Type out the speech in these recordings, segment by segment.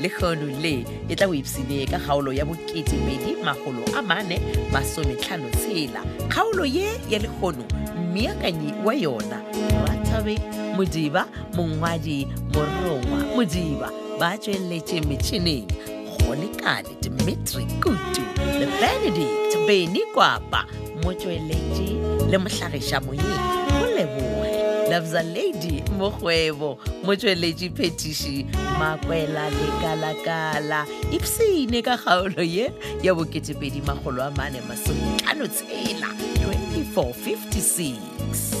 lekgono le e tla oipsine ka kgaolo ya boketepedi magolo a mane masometlhano tshela kgaolo ye ya lekgono mmeakanyi wa yona rathabe modiba mongwadi morongwa modiba ba tsweletše metšhineng go lekane dimitri kutu le benedict beny kwapa motšweletši le mohlagiša moyeng go leboge labza lady mokgwebo motšweletši phetiši makwela lekalakala ipsene ka kgaolo ye ya boketepedi magolo a mane masometlhano tshela 2456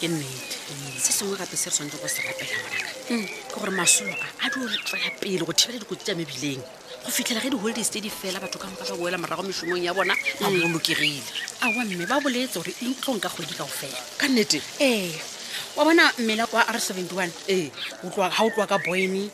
ke nnete se sengwe gape se re tshwanetse go se rapela ngwanaka mm. ke gore masolo a a dio re tswela pele go thibela dikotsi tsa mebileng go fitlhela ge di-holidays tse di fela batho ka moka ba boela morago mešomong ya bona ba mm. bolokegile a wa mme ba boletse gore intlong ka kgwedi kao fela ka nnete ee wa bona mmela kwa r seventy one ee ga o tloa ka boene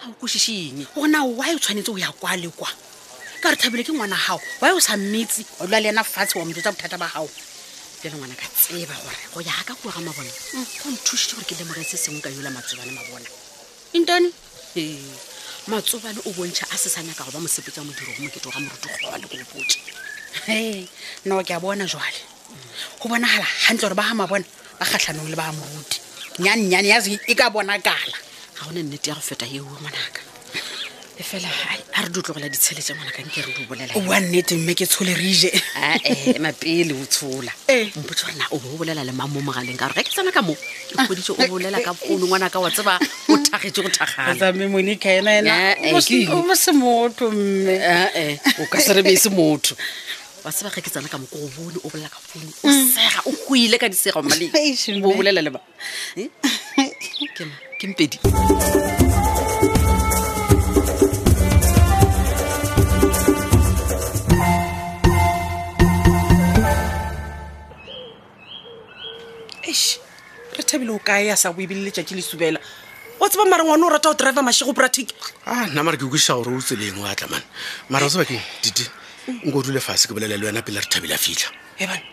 ga o kwešiše eng gona wy o tshwanetse o ya kwa le kwa ka re thabile ke ngwana gago wy o sa metse wa dula le yena fatshe wa motso tsa bothata ba gago bjale ngwana ka tseba gore go ya ka kua ga mabone mm, go nthušitše gore ke lemoge se sengwe ka yola matsobane mabona intone ee matsobane o bontšha a se sa nyaka go ba mosepetsi wa modiro go mokete wa ga moruti kgoba le kopotse ee nao ke a bona jwale go bonagala gantle gore ba ga mabona ba kgatlhanong le ba moruti nyannyane ya e ka bonakala ga gone nnete ya go feta yeo ngwanaka e fela a re di tlogela ditshele tse ngwana kang ke re di bolela wa nnete mme ke tshole re ije ee mapele o tshola ee. mpotse gore na o bo o bolela le mang mo mogaleng ka gore ge ke tsena ka mo ke kgoditse o bolela ka founu ngwana ka wa tseba o thagetse go thaganatsame monica ena ena ee, ee, o se motho mme o ka se re be e se motho wa tseba ge ke tsena ka moko go bone o bolela ka fone o mm. sega o goile ka disega mmaleng bo bolela le ba eh? ke mpedi eish re thabile o kae ya sa boebele letšatši le subela wa tseba mare ngwane o rata go driver mašego bratic a nna mare ke kwešiša gore o tseleng o atla mane mara o tseba keng dite nko o dule fase ke bolela le wena pele re thabile a fitlha ebane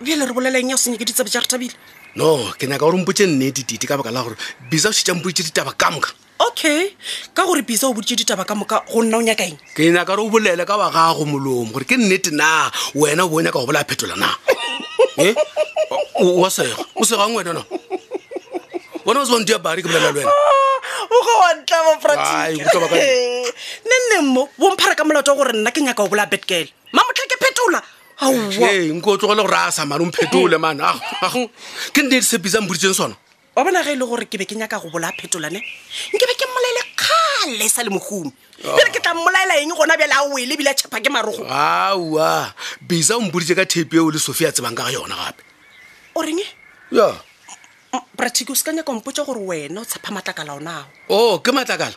bjale re boleleng ya o senyeke ditsabe tša re thabile no ke nyaka gore mpotse nnete tite ka baka la gore bisa o šitša mpotse ditaba ka moka okay ka gore bisa o boditse ditaba ka moka go nna o nyaka eng ke nyaka re o bolele ka wa gago molomo gore ke nnete na wena o bo o nyaka go bolaya phetola na Eh? O- o- wa sega o segang wena na bona o se bontia bari ke bolela le wena o ga wa ntlaba Ai, go tlaba ka eng? ne nneng mo bomphara ka molato wa gore nna ke nyaka go bolaya betgirl mamotlha ke phetola aowa ee nko o tlogele gore a sa mane o mphetole mane ago ke nnete se bisa mboditseng sona wa bona ge e le gore ke be ke nyaka go bola phetolane nke be ke mmolaele kgale e sa le mohumo pele ke tla mmolaela eng gona bjale a oele ebile a tšhepa ke marogo aowa bisa o mpoditse ka thepe eo le sofi a tsebang ka ga yona gape o reng ya bratiki o se ka nyaka ompotsa gore wena o tshepha matlakala onago o Oh, ke matlakala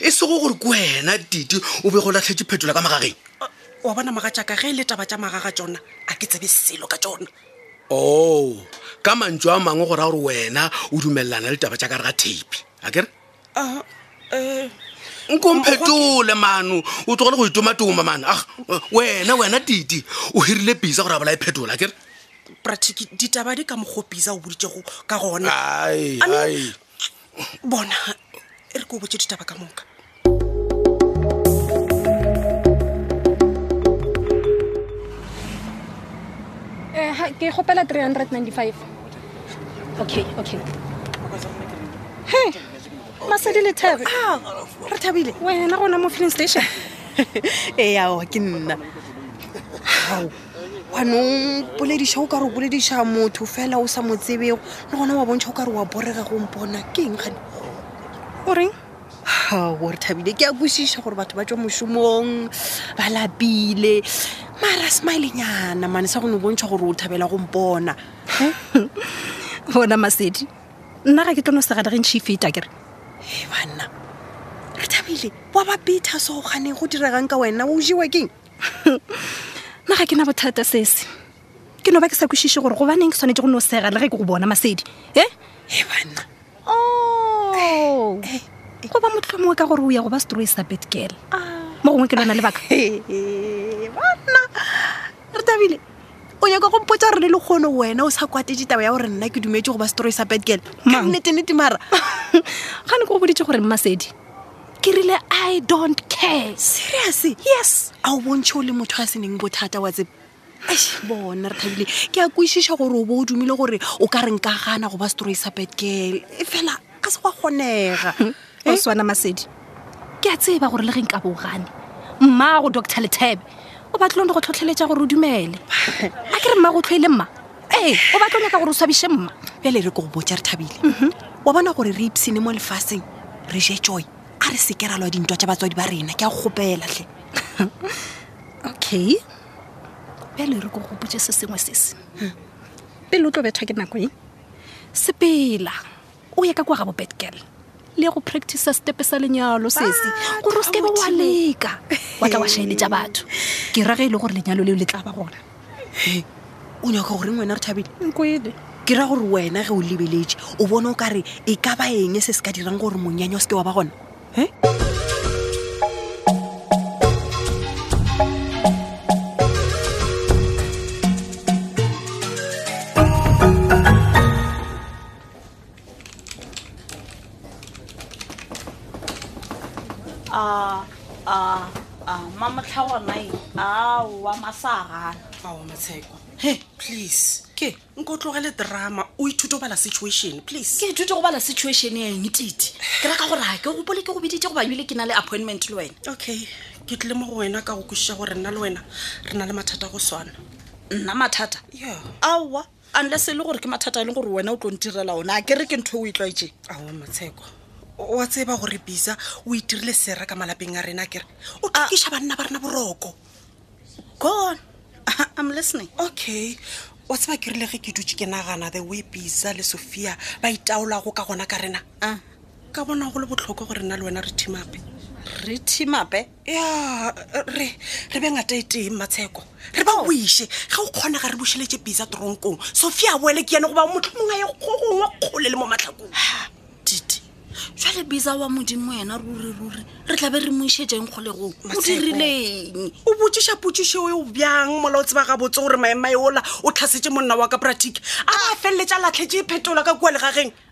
e sego gore ke wena tite o be go latlhetse phetola ka magageng wa bona maga tšaka ge e le taba tša magaga tsona a ke tsebe selo ka tsona oo ka mantšu a mangwe go ra gore wena o dumelelana le taba tša ka re ga tape a kere Ah, eh, nkomphetole mano o tlogole go itomatoma mano a wena wena titi o hirile pisa gore a bola e phetola kere practic ditaba di ka mokgopisa o boditšego ka gona Ai, I mean, ai. bona e re ko botse ditaba ka moka eh, ke kgopela 395 okay okay hey masadi le thabe ah, re thabile wena gona mo filling station eyawa ke nna gwanong polediša o ka re o polediša motho fela o sa mo tsebego le gona wa bontšha o ka re wa borega go mpona ke eng gane o reng gore thabile ke a kwešiša gore batho ba tswa mošomong ba lapile mara smilenyana mane sa gone o bontšha gore o thabela go mpona bona masedi nna ga ke tlono segadageng tšhifeta kere e banna re thabile wa ba beta so gane go diregang ka wena o jewa keng na ga ke na bothata sese ke no ba ke sa kwešiše gore gobaneng ke tshwanetse go no sega le ge ke go bona masedi e e banna o oh. eh, eh, eh. go ba motlho mongwe ka gore o ya go ba setroe sa betgirl ah. mo gongwe ke lona lebaka banna re tabile o nyaka go mpotsa re le lekgono wena o sa kwate ditaba ya gore nna ke dumetse go ba setroe sa betgirl ka nnete nnete mara ga ne ke go boditse gore mmasedi ke rile i don't care serious yes a o bontšhe o le motho a se neng bothata wa tsebe Eish, bona re thabile ke a kwešiša gore o bo o dumile gore o ka re nka gana go ba setoroi sa betgirl e fela ka se gwa kgonega o swana masedi ke a tseba gore le ge nka bo o gane mmago doctor lethebe o batlilong le go tlhotlheletša gore o dumele a ke re mmago o tlhoile mma ee o batlo nyaka gore o swabiše mma bjale re ko go botsa re thabile mhm. wa bona gore re ipsene mo lefaseng re je joy a re seke ra lwa dintwa tša batswadi ba rena ke a kgopelatlhe okay bjale re ko go botse se sengwe sese hmm. pele o tlo bethwa ke nako e sepela o ye ka kwa gabo betgirl le go practice stepe sa lenyalo sese gore o sekebe wa leka wa tla wa shaeletša batho ke ra ge e le gore lenyalo leo le tla ba gona o nyaka goreng wena re thabile nkwele ke ra gore wena ge o lebeletše o bone o kare e ka ba eng se se ka dirang gore monyanya o seke wa ba gona e a a a mamotlha gonae aowa masagana aowa matsheko he please ke nko tlogele drama o ithute go bala situation please ke ithute go bala situation ya eng tite ke raka gore a ke gopole ke go biditse go banyole ke na le appointment le wena okay ke tlile mo go wena ka go kwešiša gore nna le wena re na le mathata go swana nna mathata aowa unless e le gore ke mathata a e leng gore wena o tlo ntirela ona a kere ke ntho o e tlwaetse ao motsheko wa tseba gore bisa o itirile sera ka malapeng a rena kere o tokiša banna ba rena boroko gon i'm listening okay wa tseba ke rile ge ke dutse ke nagana the way bisa le sophia ba itaolago ka gona ka rena ah. ka bona go le botlhokwa gore nna le wena re thimape re thimape ya re re be ngata e teng matsheko re ba oiše ge o kgona ga re bušeletše bisa tronkong sophia a boele ke yane goba motlho mongwe a ye gogongwe kgole le mo matlhakong dite jale bisa wa modimo yena ruri ruri re tla be re moišetseng kgolegong o dirileng o botsiša potsišo eo bjang mola o tseba gabotse gore maemaeola o tlhasetse monna wa ka pratic a ba feleletša latlhetse e phetola ka kua legageng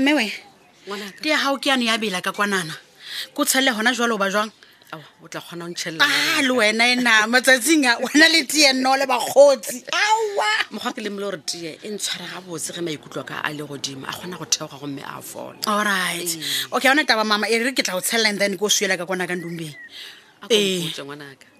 mmewe te ya gago ke yane ya bela ka kwanana ko tshelele gona jalo ba jwang o tla kgona ntšhelela ah, le wena e na matsatsing a wena le tee nno le bakgotsi awa mokgwa ke lemole gore tee e ntshware ga botse ge maikutlo ka a le godimo a kgona go theoga gomme a fola allright ee. okay one taba mama e re ke tla go tshelela and then ko o swela ka kwana ka ndumbeng ee.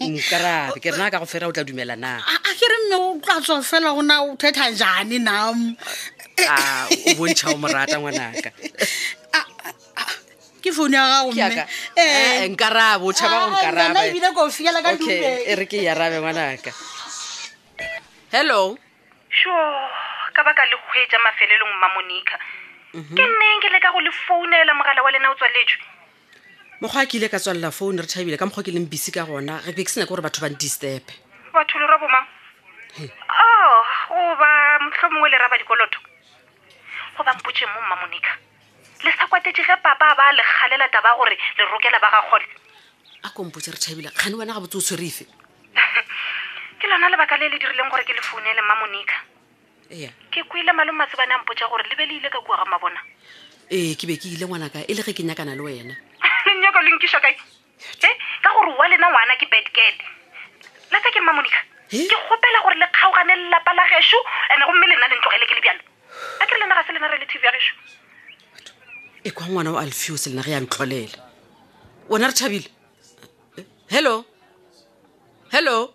nkarabe ke rena ka go fera o tla dumela na a ke re mme o tla tswa fela gona o thetha jane nam ah, o bontšha o morata ngwanaka ke founu ya gago eh. Eh, nkarabe o tšhaba go ah, nkarabeebile ko fiela ka okay e re ke e arabe ngwanaka hello sho ka baka le kgwetsa mafelelong mmamonica mhm. ke nneng ke leka go le founela mogala wa lena o tswaletšwe mokgwa ke ile ka tswalela founu re thabile ka mokgwa ke leng busy ka gona ge ke ke se nyake gore batho ba ndisturbe batho le rabomang o oh, goba motlho mongwe le raba dikoloto go ba mpotse mo mma monika le sa kwatetse ge papa ba le galela taba gore le rokela ba ga kgole a kompotse re thabile kgane wena ga botse o tshwerefe ke lona lebaka le le dirileng gore ke le founele mma monika ea ke kwele malome matsobane a mpotša gore le be le ile ka kua ga mabona ee ke be ke ile ngwanaka e le ge ke nyakana le wena le nyaka le nkiša kae e ka gore wa lena ngwana ke bad gal lata ke mma monica Eh? ke kgopela gore le kgaogane lelapa la gešo ande gomme lena le ntlogele ke le bjalo a ke re lena ga se lena relative ya gešo e kwa ngwana o alfio se lena ge ya ntlholela wona re thabile hello hello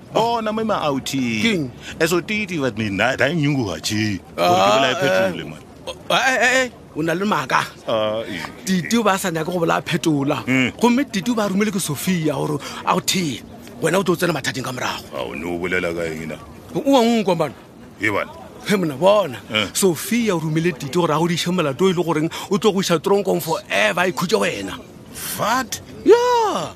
ona mo maauting esotiti but me daenyunguhachi bolaya phetole mane o na le maaka titi o ba sa nyake go bolaya phetola hmm. gomme titi o ba romele ke sophia gore a go thee wena o tlo tsena mathateng ka morago ao ne o bolela ka engena o wang kompano ebana he mona bona eh. sophia o romele tite gore a go diše molato e le goreng o tlo go iša tronkong forever e khutse wena fat ya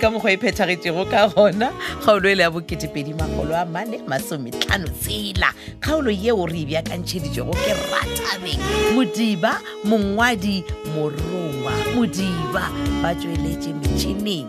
ka mokgwa e phethagetšego ka gona kgaolo e le ya boketepedi magolo a mane masometlhano tsela kgaolo yeo re e bjakantšheditšego ke ratabeng modiba mongwadi morongwa modiba ba tšweletše metšhineng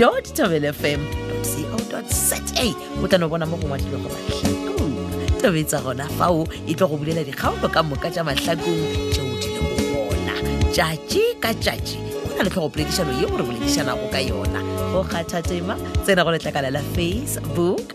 www.tobelfm co za o tla no bona mo go ngwadilwe go mahlakong tobetsa gona fao e tlo go bulela dikgaolo ka moka tša mahlakong tšeo di le go bona tšatši ka tšatši go na le tlhogopoledišano yeo re boledišanago ka yona go kgatha tema tsena go letlakala la facebook